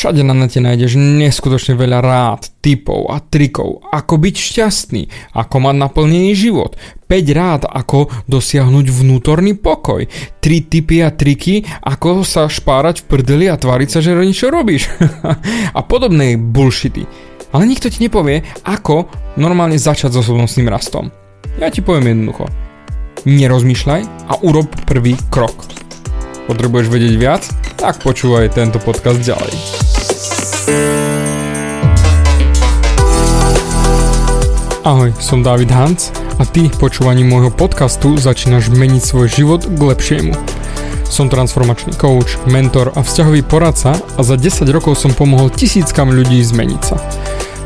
Všade na nete nájdeš neskutočne veľa rád, typov a trikov, ako byť šťastný, ako mať naplnený život, 5 rád, ako dosiahnuť vnútorný pokoj, 3 typy a triky, ako sa špárať v prdeli a tváriť sa, že niečo robíš a podobné bullshity. Ale nikto ti nepovie, ako normálne začať s osobnostným rastom. Ja ti poviem jednoducho. Nerozmýšľaj a urob prvý krok. Potrebuješ vedieť viac? Tak počúvaj tento podcast ďalej. Ahoj, som David Hans a ty počúvaním môjho podcastu začínaš meniť svoj život k lepšiemu. Som transformačný coach, mentor a vzťahový poradca a za 10 rokov som pomohol tisíckam ľudí zmeniť sa.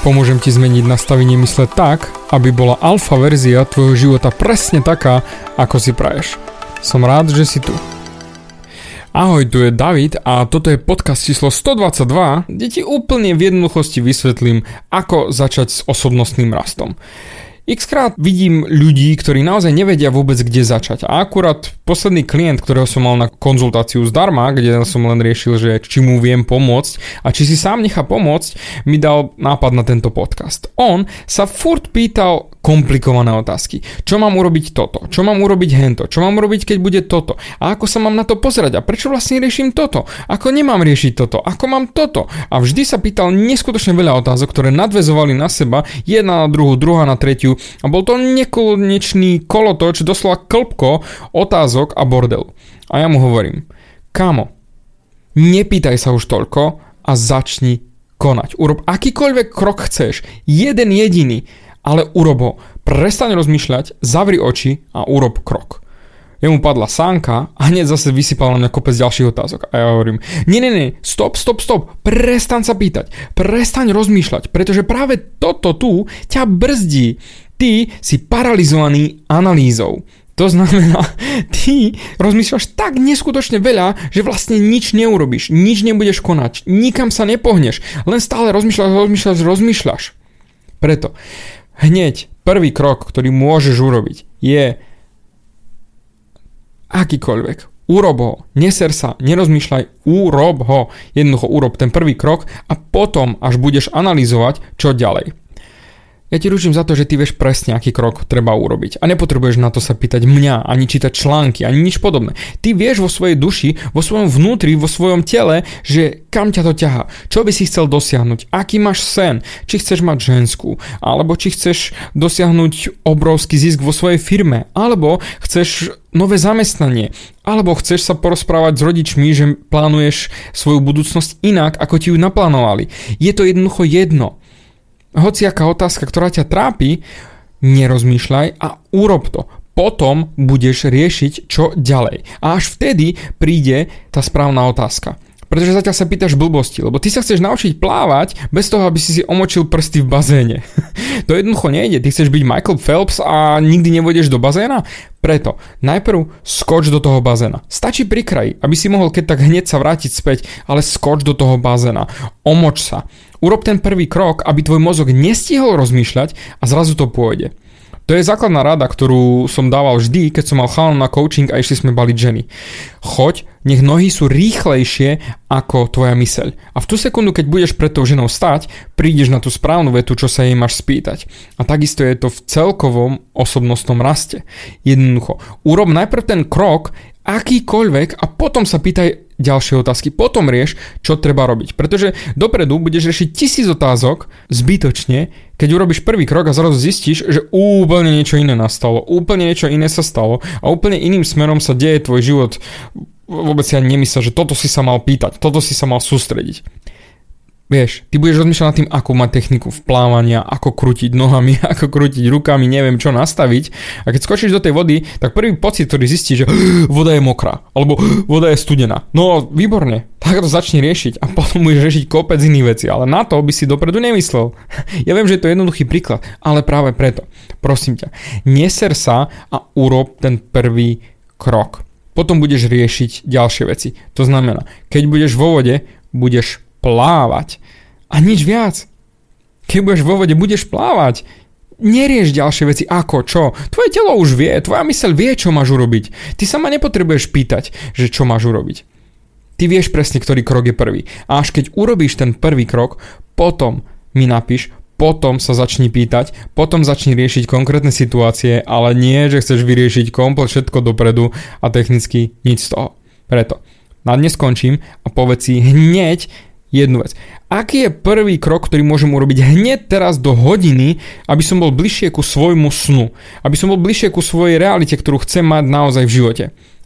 Pomôžem ti zmeniť nastavenie mysle tak, aby bola alfa verzia tvojho života presne taká, ako si praješ. Som rád, že si tu. Ahoj, tu je David a toto je podcast číslo 122, kde ti úplne v jednoduchosti vysvetlím, ako začať s osobnostným rastom. Xkrát vidím ľudí, ktorí naozaj nevedia vôbec kde začať. A akurát posledný klient, ktorého som mal na konzultáciu zdarma, kde som len riešil, že či mu viem pomôcť a či si sám nechá pomôcť, mi dal nápad na tento podcast. On sa furt pýtal komplikované otázky. Čo mám urobiť toto? Čo mám urobiť hento? Čo mám urobiť, keď bude toto? A ako sa mám na to pozerať? A prečo vlastne riešim toto? Ako nemám riešiť toto? Ako mám toto? A vždy sa pýtal neskutočne veľa otázok, ktoré nadvezovali na seba, jedna na druhú, druhá na tretiu. A bol to nekonečný kolotoč, doslova klpko otázok a bordel. A ja mu hovorím, kamo, nepýtaj sa už toľko a začni konať. Urob akýkoľvek krok chceš, jeden jediný ale urob ho. Prestaň rozmýšľať, zavri oči a urob krok. Jemu padla sánka a hneď zase vysypal na mňa kopec ďalších otázok. A ja hovorím, nie, nie, nie, stop, stop, stop, prestaň sa pýtať, prestaň rozmýšľať, pretože práve toto tu ťa brzdí. Ty si paralizovaný analýzou. To znamená, ty rozmýšľaš tak neskutočne veľa, že vlastne nič neurobíš, nič nebudeš konať, nikam sa nepohneš, len stále rozmýšľaš, rozmýšľaš, rozmýšľaš. Preto hneď prvý krok, ktorý môžeš urobiť, je akýkoľvek. Urob ho, neser sa, nerozmýšľaj, urob ho. Jednoducho urob ten prvý krok a potom až budeš analyzovať, čo ďalej. Ja ti ručím za to, že ty vieš presne, aký krok treba urobiť. A nepotrebuješ na to sa pýtať mňa, ani čítať články, ani nič podobné. Ty vieš vo svojej duši, vo svojom vnútri, vo svojom tele, že kam ťa to ťaha, čo by si chcel dosiahnuť, aký máš sen, či chceš mať ženskú, alebo či chceš dosiahnuť obrovský zisk vo svojej firme, alebo chceš nové zamestnanie, alebo chceš sa porozprávať s rodičmi, že plánuješ svoju budúcnosť inak, ako ti ju naplánovali. Je to jednoducho jedno hociaká otázka, ktorá ťa trápi, nerozmýšľaj a urob to. Potom budeš riešiť, čo ďalej. A až vtedy príde tá správna otázka. Pretože zatiaľ sa pýtaš blbosti, lebo ty sa chceš naučiť plávať bez toho, aby si si omočil prsty v bazéne. to jednoducho nejde. Ty chceš byť Michael Phelps a nikdy nevodeš do bazéna? Preto najprv skoč do toho bazéna. Stačí pri kraji, aby si mohol keď tak hneď sa vrátiť späť, ale skoč do toho bazéna. Omoč sa. Urob ten prvý krok, aby tvoj mozog nestihol rozmýšľať a zrazu to pôjde. To je základná rada, ktorú som dával vždy, keď som mal chalom na coaching a išli sme baliť ženy. Choď, nech nohy sú rýchlejšie ako tvoja myseľ. A v tú sekundu, keď budeš pred tou ženou stať, prídeš na tú správnu vetu, čo sa jej máš spýtať. A takisto je to v celkovom osobnostnom raste. Jednoducho, urob najprv ten krok, akýkoľvek a potom sa pýtaj ďalšie otázky. Potom rieš, čo treba robiť. Pretože dopredu budeš riešiť tisíc otázok zbytočne, keď urobíš prvý krok a zrazu zistíš, že úplne niečo iné nastalo, úplne niečo iné sa stalo a úplne iným smerom sa deje tvoj život. Vôbec si ani nemyslel, že toto si sa mal pýtať, toto si sa mal sústrediť. Vieš, ty budeš rozmýšľať nad tým, ako mať techniku vplávania, ako krútiť nohami, ako krútiť rukami, neviem čo nastaviť. A keď skočíš do tej vody, tak prvý pocit, ktorý zistíš, že voda je mokrá, alebo voda je studená. No, výborne, tak to začni riešiť a potom budeš riešiť kopec iných vecí, ale na to by si dopredu nemyslel. Ja viem, že je to jednoduchý príklad, ale práve preto, prosím ťa, neser sa a urob ten prvý krok. Potom budeš riešiť ďalšie veci. To znamená, keď budeš vo vode, budeš plávať. A nič viac. Keď budeš vo vode, budeš plávať. Nerieš ďalšie veci ako, čo. Tvoje telo už vie, tvoja myseľ vie, čo máš urobiť. Ty sa ma nepotrebuješ pýtať, že čo máš urobiť. Ty vieš presne, ktorý krok je prvý. A až keď urobíš ten prvý krok, potom mi napíš, potom sa začni pýtať, potom začni riešiť konkrétne situácie, ale nie, že chceš vyriešiť komplet všetko dopredu a technicky nič z toho. Preto na dnes skončím a povedz si hneď, jednu vec. Aký je prvý krok, ktorý môžem urobiť hneď teraz do hodiny, aby som bol bližšie ku svojmu snu, aby som bol bližšie ku svojej realite, ktorú chcem mať naozaj v živote.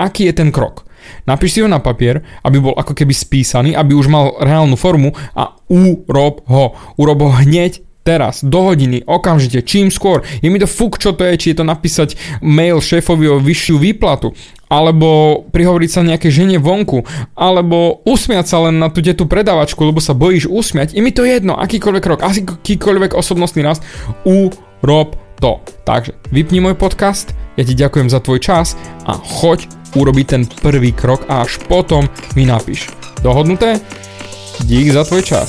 Aký je ten krok? Napíš si ho na papier, aby bol ako keby spísaný, aby už mal reálnu formu a urob ho. Urob ho hneď teraz, do hodiny, okamžite, čím skôr. Je mi to fuk, čo to je, či je to napísať mail šéfovi o vyššiu výplatu, alebo prihovoriť sa nejakej žene vonku, alebo usmiať sa len na tú detu predavačku, lebo sa bojíš usmiať. Je mi to jedno, akýkoľvek krok, akýkoľvek osobnostný rast, urob to. Takže vypni môj podcast, ja ti ďakujem za tvoj čas a choď urobiť ten prvý krok a až potom mi napíš. Dohodnuté? Dík za tvoj čas.